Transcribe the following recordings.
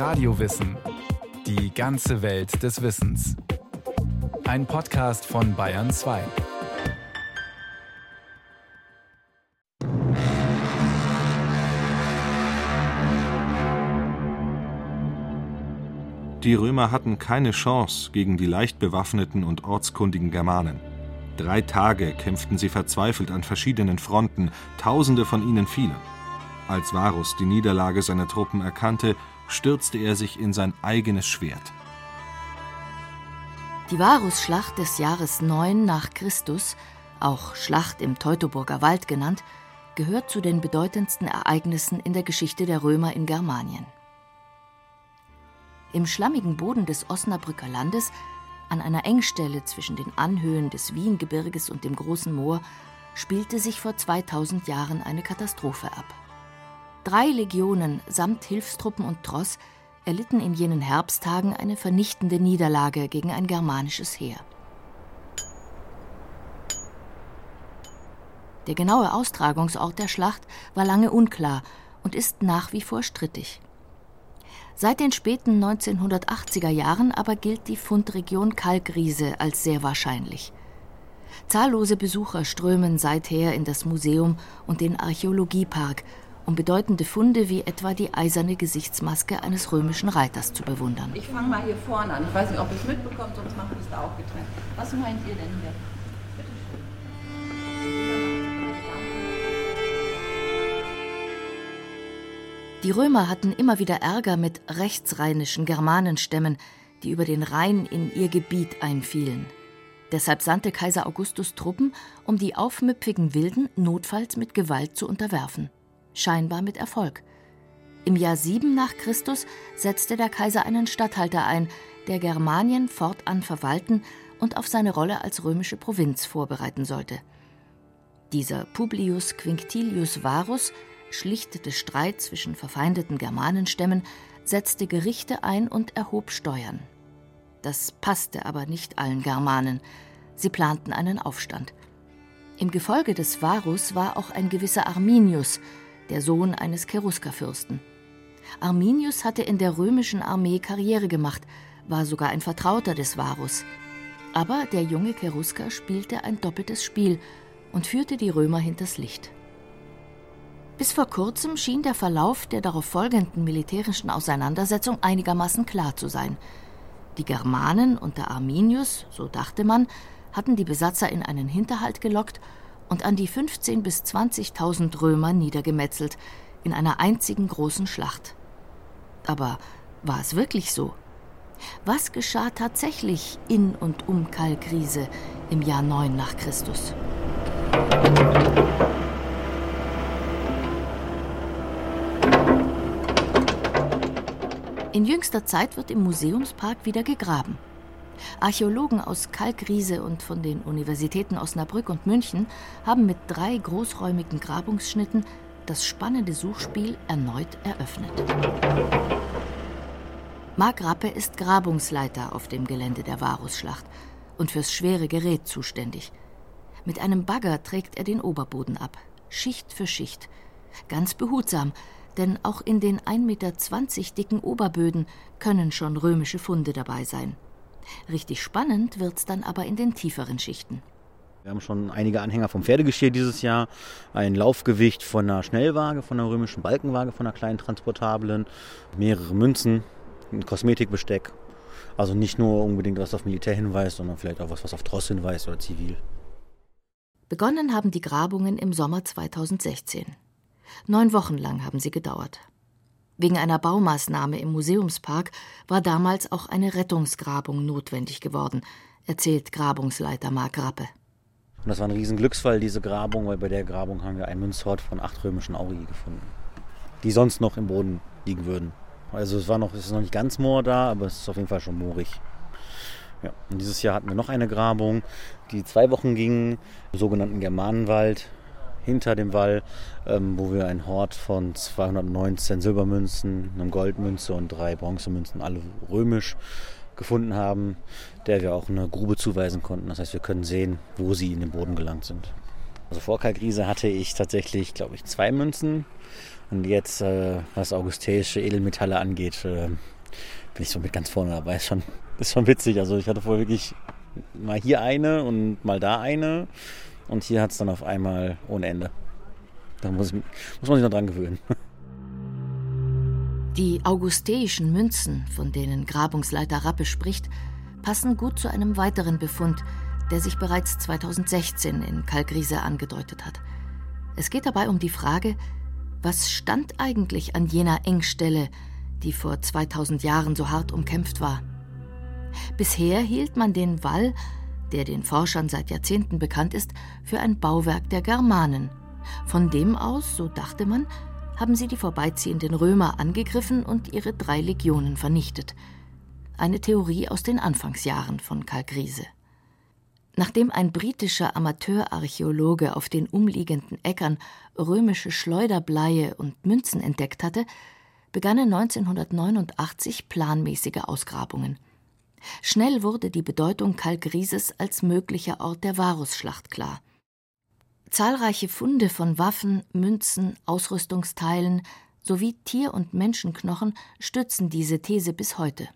Radiowissen. Die ganze Welt des Wissens. Ein Podcast von Bayern 2. Die Römer hatten keine Chance gegen die leicht bewaffneten und ortskundigen Germanen. Drei Tage kämpften sie verzweifelt an verschiedenen Fronten, tausende von ihnen fielen. Als Varus die Niederlage seiner Truppen erkannte, stürzte er sich in sein eigenes Schwert. Die Varusschlacht des Jahres 9 nach Christus, auch Schlacht im Teutoburger Wald genannt, gehört zu den bedeutendsten Ereignissen in der Geschichte der Römer in Germanien. Im schlammigen Boden des Osnabrücker Landes, an einer Engstelle zwischen den Anhöhen des Wiengebirges und dem Großen Moor, spielte sich vor 2000 Jahren eine Katastrophe ab. Drei Legionen samt Hilfstruppen und Tross erlitten in jenen Herbsttagen eine vernichtende Niederlage gegen ein germanisches Heer. Der genaue Austragungsort der Schlacht war lange unklar und ist nach wie vor strittig. Seit den späten 1980er Jahren aber gilt die Fundregion Kalkriese als sehr wahrscheinlich. Zahllose Besucher strömen seither in das Museum und den Archäologiepark um bedeutende Funde wie etwa die eiserne Gesichtsmaske eines römischen Reiters zu bewundern. Ich fange mal hier vorne an. Ich weiß nicht, ob ihr es mitbekommt, sonst machen wir es da auch getrennt. Was meint ihr denn hier? Die Römer hatten immer wieder Ärger mit rechtsrheinischen Germanenstämmen, die über den Rhein in ihr Gebiet einfielen. Deshalb sandte Kaiser Augustus Truppen, um die aufmüpfigen Wilden notfalls mit Gewalt zu unterwerfen scheinbar mit Erfolg. Im Jahr 7 nach Christus setzte der Kaiser einen Statthalter ein, der Germanien fortan verwalten und auf seine Rolle als römische Provinz vorbereiten sollte. Dieser Publius Quinctilius Varus schlichtete Streit zwischen verfeindeten Germanenstämmen, setzte Gerichte ein und erhob Steuern. Das passte aber nicht allen Germanen. Sie planten einen Aufstand. Im Gefolge des Varus war auch ein gewisser Arminius, der Sohn eines Cheruskerfürsten. Arminius hatte in der römischen Armee Karriere gemacht, war sogar ein Vertrauter des Varus. Aber der junge Cherusker spielte ein doppeltes Spiel und führte die Römer hinters Licht. Bis vor kurzem schien der Verlauf der darauf folgenden militärischen Auseinandersetzung einigermaßen klar zu sein. Die Germanen unter Arminius, so dachte man, hatten die Besatzer in einen Hinterhalt gelockt und an die 15.000 bis 20.000 Römer niedergemetzelt in einer einzigen großen Schlacht. Aber war es wirklich so? Was geschah tatsächlich in und um Kalkriese im Jahr 9 nach Christus? In jüngster Zeit wird im Museumspark wieder gegraben. Archäologen aus Kalkriese und von den Universitäten Osnabrück und München haben mit drei großräumigen Grabungsschnitten das spannende Suchspiel erneut eröffnet. Mark Rappe ist Grabungsleiter auf dem Gelände der Varusschlacht und fürs schwere Gerät zuständig. Mit einem Bagger trägt er den Oberboden ab, Schicht für Schicht. Ganz behutsam, denn auch in den 1,20 Meter dicken Oberböden können schon römische Funde dabei sein. Richtig spannend wird es dann aber in den tieferen Schichten. Wir haben schon einige Anhänger vom Pferdegestier dieses Jahr, ein Laufgewicht von einer Schnellwaage, von einer römischen Balkenwaage, von einer kleinen transportablen, mehrere Münzen, ein Kosmetikbesteck. Also nicht nur unbedingt was auf Militär hinweist, sondern vielleicht auch was, was auf Tross hinweist oder zivil. Begonnen haben die Grabungen im Sommer 2016. Neun Wochen lang haben sie gedauert. Wegen einer Baumaßnahme im Museumspark war damals auch eine Rettungsgrabung notwendig geworden, erzählt Grabungsleiter Mark Rappe. Und das war ein Riesenglücksfall, diese Grabung, weil bei der Grabung haben wir einen Münzhort von acht römischen Auri gefunden, die sonst noch im Boden liegen würden. Also es war noch, es ist noch nicht ganz Moor da, aber es ist auf jeden Fall schon moorig. Ja, und dieses Jahr hatten wir noch eine Grabung, die zwei Wochen ging, im sogenannten Germanenwald hinter dem Wall, ähm, wo wir einen Hort von 219 Silbermünzen, einem Goldmünze und drei Bronzemünzen, alle römisch, gefunden haben, der wir auch eine Grube zuweisen konnten. Das heißt, wir können sehen, wo sie in den Boden gelangt sind. Also vor Kalkriese hatte ich tatsächlich, glaube ich, zwei Münzen Und jetzt, äh, was augustäische Edelmetalle angeht, äh, bin ich so mit ganz vorne dabei. Ist schon, ist schon witzig. Also ich hatte vorher wirklich mal hier eine und mal da eine. Und hier hat es dann auf einmal ohne Ende. Da muss, muss man sich noch dran gewöhnen. Die augusteischen Münzen, von denen Grabungsleiter Rappe spricht, passen gut zu einem weiteren Befund, der sich bereits 2016 in Kalkriese angedeutet hat. Es geht dabei um die Frage, was stand eigentlich an jener Engstelle, die vor 2000 Jahren so hart umkämpft war? Bisher hielt man den Wall, der den Forschern seit Jahrzehnten bekannt ist, für ein Bauwerk der Germanen. Von dem aus, so dachte man, haben sie die vorbeiziehenden Römer angegriffen und ihre drei Legionen vernichtet. Eine Theorie aus den Anfangsjahren von Kalkriese. Nachdem ein britischer Amateurarchäologe auf den umliegenden Äckern römische Schleuderbleie und Münzen entdeckt hatte, begannen 1989 planmäßige Ausgrabungen. Schnell wurde die Bedeutung Kalkrieses als möglicher Ort der Varusschlacht klar. Zahlreiche Funde von Waffen, Münzen, Ausrüstungsteilen sowie Tier- und Menschenknochen stützen diese These bis heute.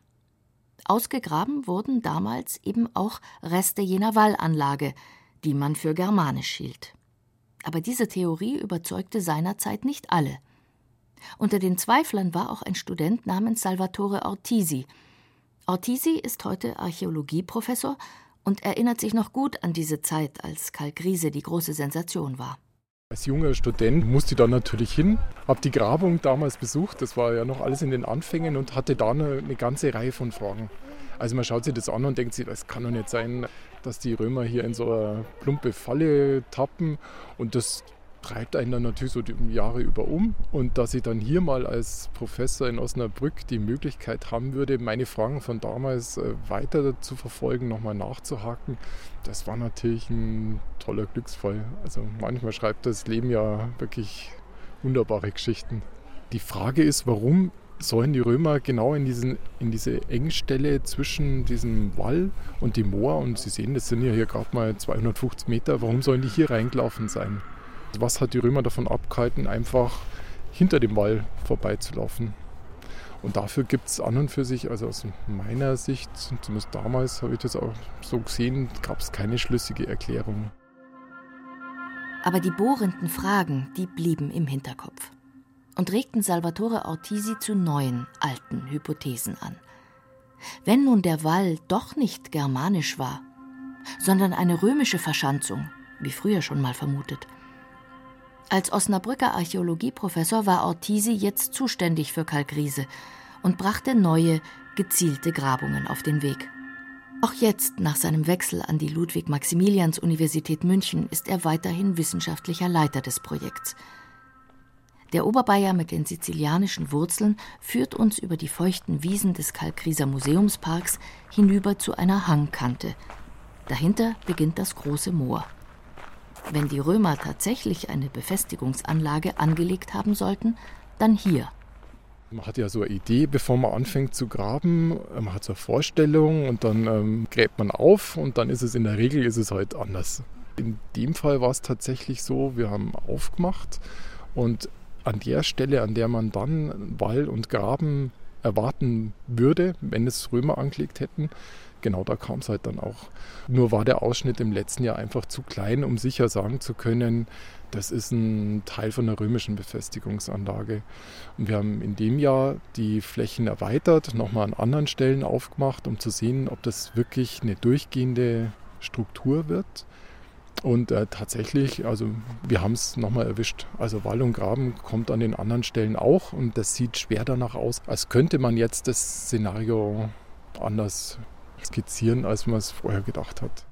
Ausgegraben wurden damals eben auch Reste jener Wallanlage, die man für germanisch hielt. Aber diese Theorie überzeugte seinerzeit nicht alle. Unter den Zweiflern war auch ein Student namens Salvatore Ortisi. Ortisi ist heute Archäologieprofessor und erinnert sich noch gut an diese Zeit, als Kalkriese die große Sensation war. Als junger Student musste ich da natürlich hin, habe die Grabung damals besucht, das war ja noch alles in den Anfängen und hatte da eine, eine ganze Reihe von Fragen. Also man schaut sich das an und denkt sich, das kann doch nicht sein, dass die Römer hier in so eine plumpe Falle tappen und das treibt einen dann natürlich so die Jahre über um. Und dass ich dann hier mal als Professor in Osnabrück die Möglichkeit haben würde, meine Fragen von damals äh, weiter zu verfolgen, nochmal nachzuhaken, das war natürlich ein toller Glücksfall. Also manchmal schreibt das Leben ja wirklich wunderbare Geschichten. Die Frage ist, warum sollen die Römer genau in, diesen, in diese Engstelle zwischen diesem Wall und dem Moor, und Sie sehen, das sind ja hier gerade mal 250 Meter, warum sollen die hier reingelaufen sein? Was hat die Römer davon abgehalten, einfach hinter dem Wall vorbeizulaufen? Und dafür gibt es an und für sich, also aus meiner Sicht, zumindest damals habe ich das auch so gesehen, gab es keine schlüssige Erklärung. Aber die bohrenden Fragen, die blieben im Hinterkopf und regten Salvatore Ortisi zu neuen, alten Hypothesen an. Wenn nun der Wall doch nicht germanisch war, sondern eine römische Verschanzung, wie früher schon mal vermutet, als Osnabrücker Archäologieprofessor war Ortisi jetzt zuständig für Kalkriese und brachte neue, gezielte Grabungen auf den Weg. Auch jetzt, nach seinem Wechsel an die Ludwig-Maximilians-Universität München, ist er weiterhin wissenschaftlicher Leiter des Projekts. Der Oberbayer mit den sizilianischen Wurzeln führt uns über die feuchten Wiesen des Kalkrieser Museumsparks hinüber zu einer Hangkante. Dahinter beginnt das große Moor. Wenn die Römer tatsächlich eine Befestigungsanlage angelegt haben sollten, dann hier. Man hat ja so eine Idee, bevor man anfängt zu graben. Man hat so eine Vorstellung und dann ähm, gräbt man auf und dann ist es in der Regel ist es halt anders. In dem Fall war es tatsächlich so, wir haben aufgemacht und an der Stelle, an der man dann Wall und Graben erwarten würde, wenn es Römer angelegt hätten, genau da kam es halt dann auch. Nur war der Ausschnitt im letzten Jahr einfach zu klein, um sicher sagen zu können, das ist ein Teil von der römischen Befestigungsanlage. Und wir haben in dem Jahr die Flächen erweitert, nochmal an anderen Stellen aufgemacht, um zu sehen, ob das wirklich eine durchgehende Struktur wird. Und äh, tatsächlich, also wir haben es nochmal erwischt. Also Wall und Graben kommt an den anderen Stellen auch und das sieht schwer danach aus, als könnte man jetzt das Szenario anders skizzieren, als man es vorher gedacht hat.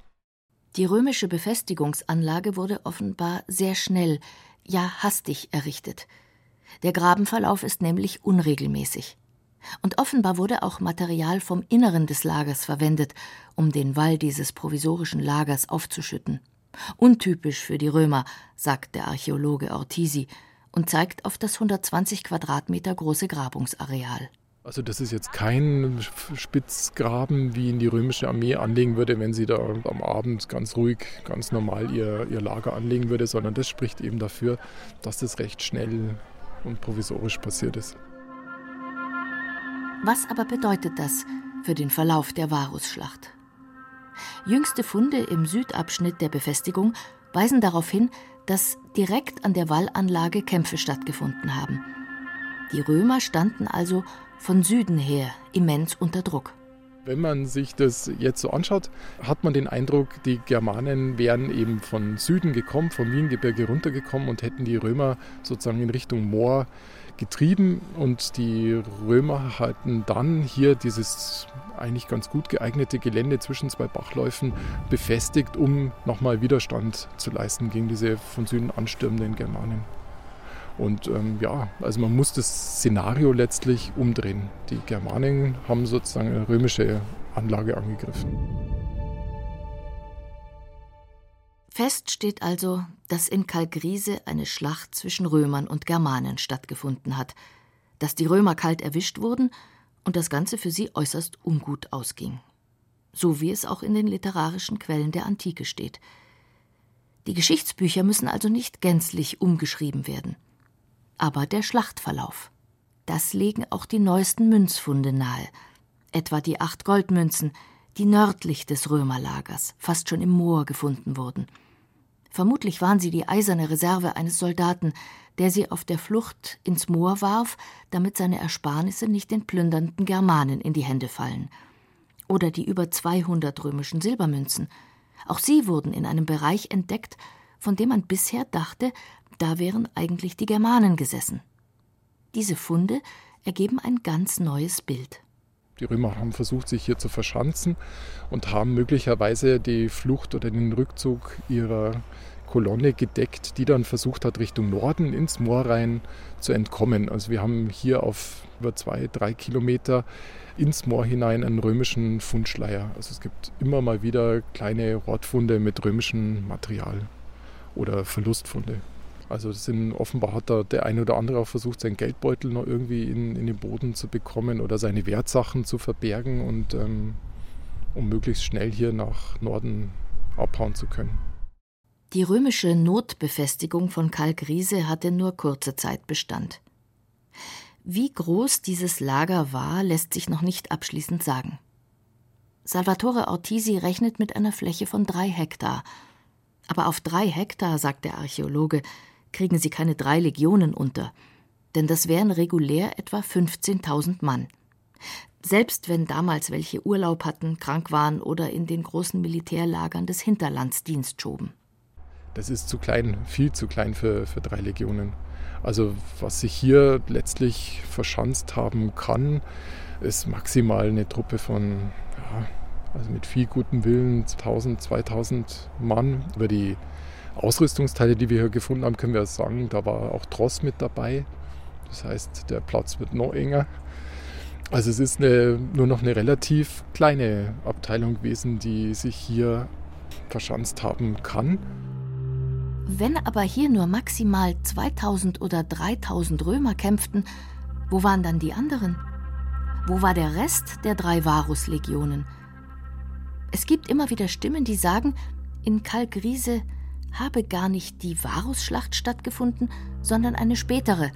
Die römische Befestigungsanlage wurde offenbar sehr schnell, ja hastig errichtet. Der Grabenverlauf ist nämlich unregelmäßig. Und offenbar wurde auch Material vom Inneren des Lagers verwendet, um den Wall dieses provisorischen Lagers aufzuschütten. Untypisch für die Römer, sagt der Archäologe Ortisi und zeigt auf das 120 Quadratmeter große Grabungsareal. Also das ist jetzt kein Spitzgraben, wie ihn die römische Armee anlegen würde, wenn sie da am Abend ganz ruhig, ganz normal ihr, ihr Lager anlegen würde, sondern das spricht eben dafür, dass das recht schnell und provisorisch passiert ist. Was aber bedeutet das für den Verlauf der Varusschlacht? Jüngste Funde im Südabschnitt der Befestigung weisen darauf hin, dass direkt an der Wallanlage Kämpfe stattgefunden haben. Die Römer standen also von Süden her immens unter Druck. Wenn man sich das jetzt so anschaut, hat man den Eindruck, die Germanen wären eben von Süden gekommen, vom Wiengebirge runtergekommen und hätten die Römer sozusagen in Richtung Moor getrieben. Und die Römer hatten dann hier dieses eigentlich ganz gut geeignete Gelände zwischen zwei Bachläufen befestigt, um nochmal Widerstand zu leisten gegen diese von Süden anstürmenden Germanen. Und ähm, ja, also man muss das Szenario letztlich umdrehen. Die Germanen haben sozusagen eine römische Anlage angegriffen. Fest steht also, dass in Kalkriese eine Schlacht zwischen Römern und Germanen stattgefunden hat, dass die Römer kalt erwischt wurden und das Ganze für sie äußerst ungut ausging. So wie es auch in den literarischen Quellen der Antike steht. Die Geschichtsbücher müssen also nicht gänzlich umgeschrieben werden aber der Schlachtverlauf. Das legen auch die neuesten Münzfunde nahe, etwa die acht Goldmünzen, die nördlich des Römerlagers, fast schon im Moor gefunden wurden. Vermutlich waren sie die eiserne Reserve eines Soldaten, der sie auf der Flucht ins Moor warf, damit seine Ersparnisse nicht den plündernden Germanen in die Hände fallen. Oder die über 200 römischen Silbermünzen. Auch sie wurden in einem Bereich entdeckt, von dem man bisher dachte, da wären eigentlich die Germanen gesessen. Diese Funde ergeben ein ganz neues Bild. Die Römer haben versucht, sich hier zu verschanzen und haben möglicherweise die Flucht oder den Rückzug ihrer Kolonne gedeckt, die dann versucht hat, Richtung Norden ins Moor rein zu entkommen. Also wir haben hier auf über zwei, drei Kilometer ins Moor hinein einen römischen Fundschleier. Also es gibt immer mal wieder kleine Rotfunde mit römischem Material oder Verlustfunde. Also sind, offenbar hat da der eine oder andere auch versucht, seinen Geldbeutel noch irgendwie in, in den Boden zu bekommen oder seine Wertsachen zu verbergen und ähm, um möglichst schnell hier nach Norden abhauen zu können. Die römische Notbefestigung von Kalkriese hatte nur kurze Zeit Bestand. Wie groß dieses Lager war, lässt sich noch nicht abschließend sagen. Salvatore Ortisi rechnet mit einer Fläche von drei Hektar. Aber auf drei Hektar, sagt der Archäologe, kriegen sie keine drei Legionen unter, denn das wären regulär etwa 15.000 Mann. Selbst wenn damals welche Urlaub hatten, krank waren oder in den großen Militärlagern des Hinterlands Dienst schoben. Das ist zu klein, viel zu klein für, für drei Legionen. Also was sich hier letztlich verschanzt haben kann, ist maximal eine Truppe von, ja, also mit viel gutem Willen 1000, 2000 Mann über die Ausrüstungsteile, die wir hier gefunden haben, können wir sagen, da war auch Tross mit dabei. Das heißt, der Platz wird noch enger. Also es ist eine, nur noch eine relativ kleine Abteilung gewesen, die sich hier verschanzt haben kann. Wenn aber hier nur maximal 2000 oder 3000 Römer kämpften, wo waren dann die anderen? Wo war der Rest der drei Varuslegionen? Es gibt immer wieder Stimmen, die sagen, in Kalkriese habe gar nicht die Varusschlacht stattgefunden, sondern eine spätere,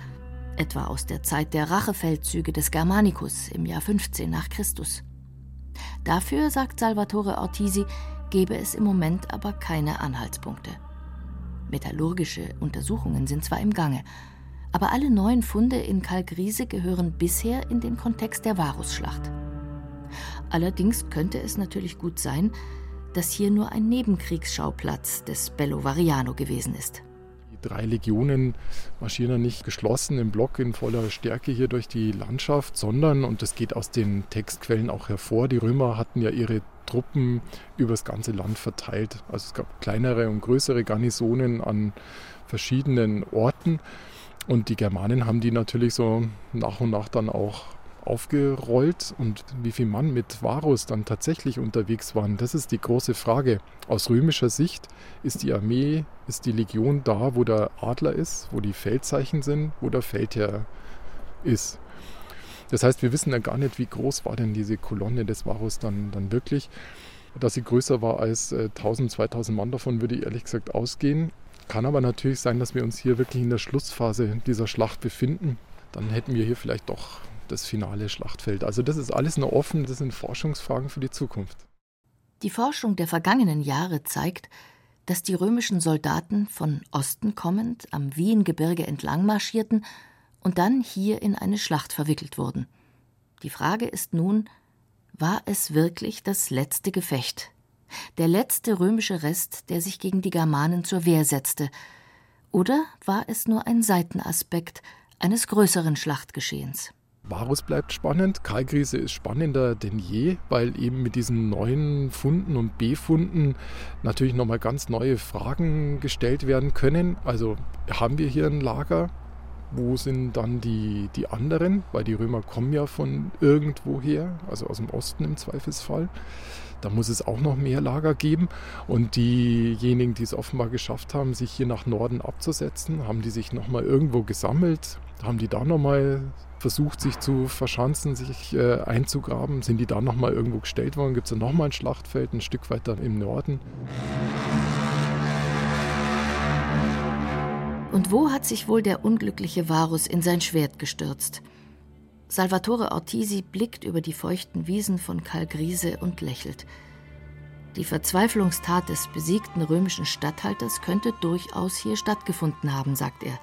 etwa aus der Zeit der Rachefeldzüge des Germanicus im Jahr 15 nach Christus. Dafür, sagt Salvatore Ortisi, gebe es im Moment aber keine Anhaltspunkte. Metallurgische Untersuchungen sind zwar im Gange, aber alle neuen Funde in Kalkriese gehören bisher in den Kontext der Varusschlacht. Allerdings könnte es natürlich gut sein, dass hier nur ein Nebenkriegsschauplatz des Bello Variano gewesen ist. Die drei Legionen marschieren ja nicht geschlossen im Block in voller Stärke hier durch die Landschaft, sondern, und das geht aus den Textquellen auch hervor, die Römer hatten ja ihre Truppen übers ganze Land verteilt. Also es gab kleinere und größere Garnisonen an verschiedenen Orten. Und die Germanen haben die natürlich so nach und nach dann auch aufgerollt und wie viele Mann mit Varus dann tatsächlich unterwegs waren, das ist die große Frage. Aus römischer Sicht ist die Armee, ist die Legion da, wo der Adler ist, wo die Feldzeichen sind, wo der Feldherr ist. Das heißt, wir wissen ja gar nicht, wie groß war denn diese Kolonne des Varus dann, dann wirklich. Dass sie größer war als 1000, äh, 2000 Mann, davon würde ich ehrlich gesagt ausgehen. Kann aber natürlich sein, dass wir uns hier wirklich in der Schlussphase dieser Schlacht befinden. Dann hätten wir hier vielleicht doch das finale Schlachtfeld. Also das ist alles noch offen, das sind Forschungsfragen für die Zukunft. Die Forschung der vergangenen Jahre zeigt, dass die römischen Soldaten von Osten kommend am Wiengebirge entlang marschierten und dann hier in eine Schlacht verwickelt wurden. Die Frage ist nun, war es wirklich das letzte Gefecht, der letzte römische Rest, der sich gegen die Germanen zur Wehr setzte, oder war es nur ein Seitenaspekt eines größeren Schlachtgeschehens? Varus bleibt spannend, Kalkriese ist spannender denn je, weil eben mit diesen neuen Funden und Befunden natürlich nochmal ganz neue Fragen gestellt werden können. Also haben wir hier ein Lager? Wo sind dann die, die anderen? Weil die Römer kommen ja von irgendwoher, also aus dem Osten im Zweifelsfall. Da muss es auch noch mehr Lager geben. Und diejenigen, die es offenbar geschafft haben, sich hier nach Norden abzusetzen, haben die sich nochmal irgendwo gesammelt? Haben die da nochmal versucht, sich zu verschanzen, sich äh, einzugraben? Sind die da nochmal irgendwo gestellt worden? Gibt es da nochmal ein Schlachtfeld ein Stück weiter im Norden? Und wo hat sich wohl der unglückliche Varus in sein Schwert gestürzt? Salvatore Ortisi blickt über die feuchten Wiesen von Kalgrise und lächelt. Die Verzweiflungstat des besiegten römischen Statthalters könnte durchaus hier stattgefunden haben, sagt er.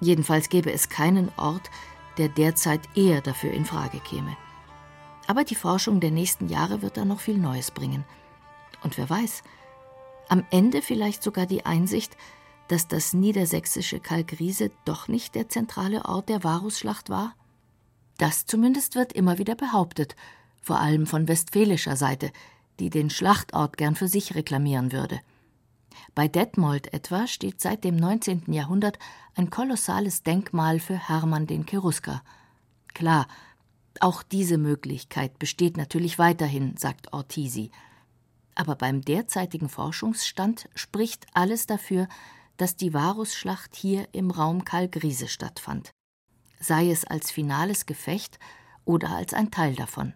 Jedenfalls gäbe es keinen Ort, der derzeit eher dafür in Frage käme. Aber die Forschung der nächsten Jahre wird da noch viel Neues bringen. Und wer weiß, am Ende vielleicht sogar die Einsicht, dass das niedersächsische Kalkriese doch nicht der zentrale Ort der Varusschlacht war? Das zumindest wird immer wieder behauptet, vor allem von westfälischer Seite, die den Schlachtort gern für sich reklamieren würde. Bei Detmold etwa steht seit dem 19. Jahrhundert ein kolossales Denkmal für Hermann den Cherusker. Klar, auch diese Möglichkeit besteht natürlich weiterhin, sagt Ortisi. Aber beim derzeitigen Forschungsstand spricht alles dafür, dass die Varusschlacht hier im Raum Kalgriese stattfand. Sei es als finales Gefecht oder als ein Teil davon.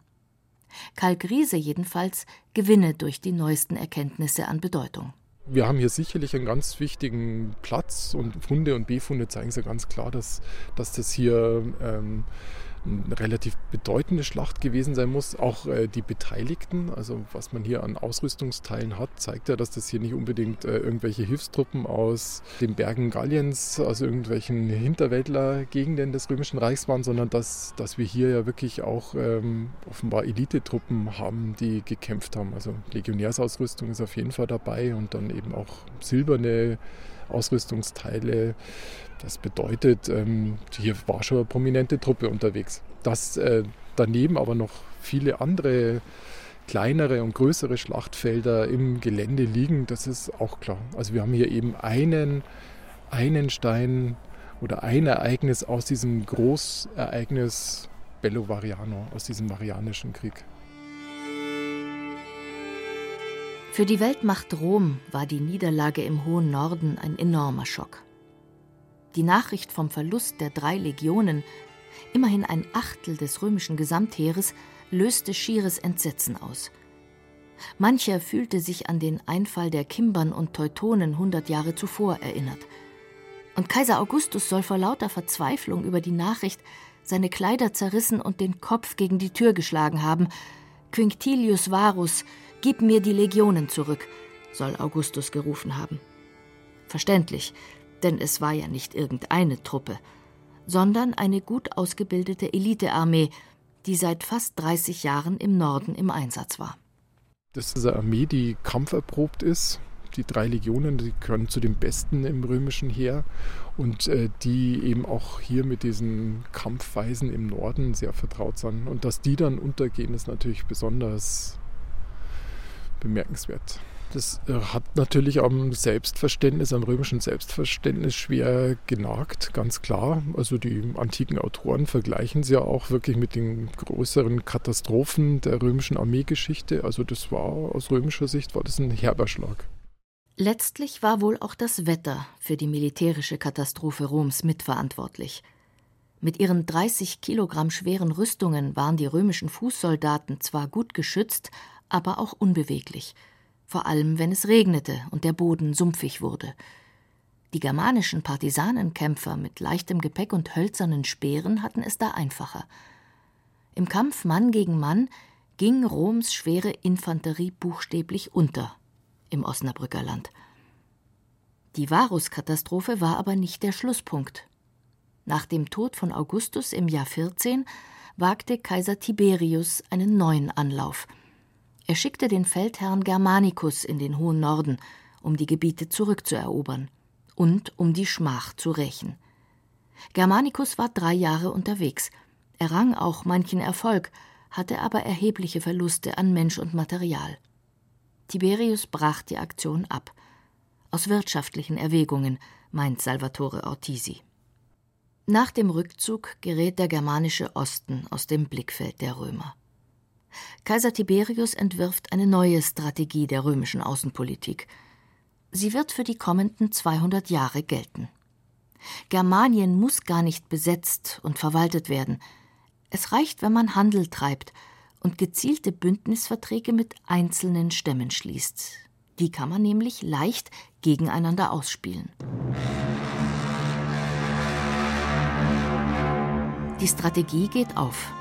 Kalgriese jedenfalls gewinne durch die neuesten Erkenntnisse an Bedeutung wir haben hier sicherlich einen ganz wichtigen Platz und Funde und Befunde zeigen ja ganz klar, dass, dass das hier ähm, eine relativ bedeutende Schlacht gewesen sein muss. Auch äh, die Beteiligten, also was man hier an Ausrüstungsteilen hat, zeigt ja, dass das hier nicht unbedingt äh, irgendwelche Hilfstruppen aus den Bergen Galliens, also irgendwelchen Hinterwäldlergegenden des Römischen Reichs waren, sondern dass, dass wir hier ja wirklich auch ähm, offenbar Elitetruppen haben, die gekämpft haben. Also Legionärsausrüstung ist auf jeden Fall dabei und dann eben auch silberne Ausrüstungsteile. Das bedeutet, ähm, hier war schon eine prominente Truppe unterwegs. Dass äh, daneben aber noch viele andere kleinere und größere Schlachtfelder im Gelände liegen, das ist auch klar. Also wir haben hier eben einen, einen Stein oder ein Ereignis aus diesem Großereignis Bello Variano, aus diesem Marianischen Krieg. Für die Weltmacht Rom war die Niederlage im hohen Norden ein enormer Schock. Die Nachricht vom Verlust der drei Legionen, immerhin ein Achtel des römischen Gesamtheeres, löste schieres Entsetzen aus. Mancher fühlte sich an den Einfall der Kimbern und Teutonen hundert Jahre zuvor erinnert. Und Kaiser Augustus soll vor lauter Verzweiflung über die Nachricht seine Kleider zerrissen und den Kopf gegen die Tür geschlagen haben. Quinctilius Varus, Gib mir die Legionen zurück, soll Augustus gerufen haben. Verständlich, denn es war ja nicht irgendeine Truppe, sondern eine gut ausgebildete Elitearmee, die seit fast 30 Jahren im Norden im Einsatz war. Das ist eine Armee, die kampferprobt ist. Die drei Legionen, die gehören zu den besten im römischen Heer und äh, die eben auch hier mit diesen Kampfweisen im Norden sehr vertraut sind. Und dass die dann untergehen, ist natürlich besonders bemerkenswert. Das äh, hat natürlich am Selbstverständnis, am römischen Selbstverständnis schwer genagt, ganz klar. Also die antiken Autoren vergleichen sie ja auch wirklich mit den größeren Katastrophen der römischen Armeegeschichte. Also das war aus römischer Sicht war das ein herber Schlag. Letztlich war wohl auch das Wetter für die militärische Katastrophe Roms mitverantwortlich. Mit ihren 30 Kilogramm schweren Rüstungen waren die römischen Fußsoldaten zwar gut geschützt, aber auch unbeweglich, vor allem wenn es regnete und der Boden sumpfig wurde. Die germanischen Partisanenkämpfer mit leichtem Gepäck und hölzernen Speeren hatten es da einfacher. Im Kampf Mann gegen Mann ging Roms schwere Infanterie buchstäblich unter im Osnabrücker Land. Die Varuskatastrophe war aber nicht der Schlusspunkt. Nach dem Tod von Augustus im Jahr 14 wagte Kaiser Tiberius einen neuen Anlauf. Er schickte den Feldherrn Germanicus in den hohen Norden, um die Gebiete zurückzuerobern und um die Schmach zu rächen. Germanicus war drei Jahre unterwegs, errang auch manchen Erfolg, hatte aber erhebliche Verluste an Mensch und Material. Tiberius brach die Aktion ab. Aus wirtschaftlichen Erwägungen, meint Salvatore Ortisi. Nach dem Rückzug gerät der germanische Osten aus dem Blickfeld der Römer. Kaiser Tiberius entwirft eine neue Strategie der römischen Außenpolitik. Sie wird für die kommenden 200 Jahre gelten. Germanien muss gar nicht besetzt und verwaltet werden. Es reicht, wenn man Handel treibt und gezielte Bündnisverträge mit einzelnen Stämmen schließt. Die kann man nämlich leicht gegeneinander ausspielen. Die Strategie geht auf.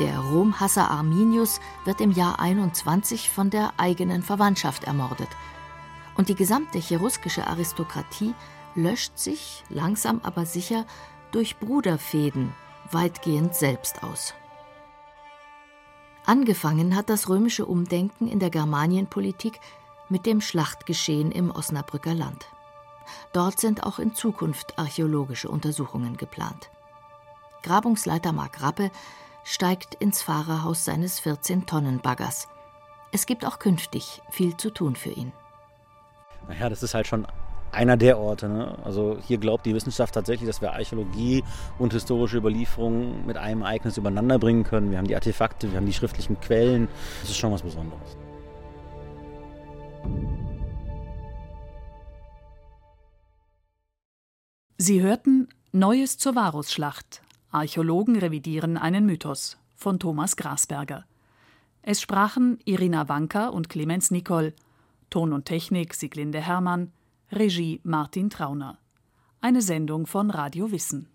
Der Romhasser Arminius wird im Jahr 21 von der eigenen Verwandtschaft ermordet. Und die gesamte cheruskische Aristokratie löscht sich, langsam aber sicher, durch Bruderfäden weitgehend selbst aus. Angefangen hat das römische Umdenken in der Germanienpolitik mit dem Schlachtgeschehen im Osnabrücker Land. Dort sind auch in Zukunft archäologische Untersuchungen geplant. Grabungsleiter Mark Rappe steigt ins Fahrerhaus seines 14-Tonnen-Baggers. Es gibt auch künftig viel zu tun für ihn. Naja, das ist halt schon einer der Orte. Ne? Also hier glaubt die Wissenschaft tatsächlich, dass wir Archäologie und historische Überlieferung mit einem Ereignis übereinander bringen können. Wir haben die Artefakte, wir haben die schriftlichen Quellen. Das ist schon was Besonderes. Sie hörten Neues zur Varusschlacht. Archäologen revidieren einen Mythos von Thomas Grasberger. Es sprachen Irina Wanka und Clemens Nicol. Ton und Technik Sieglinde Hermann. Regie Martin Trauner. Eine Sendung von Radio Wissen.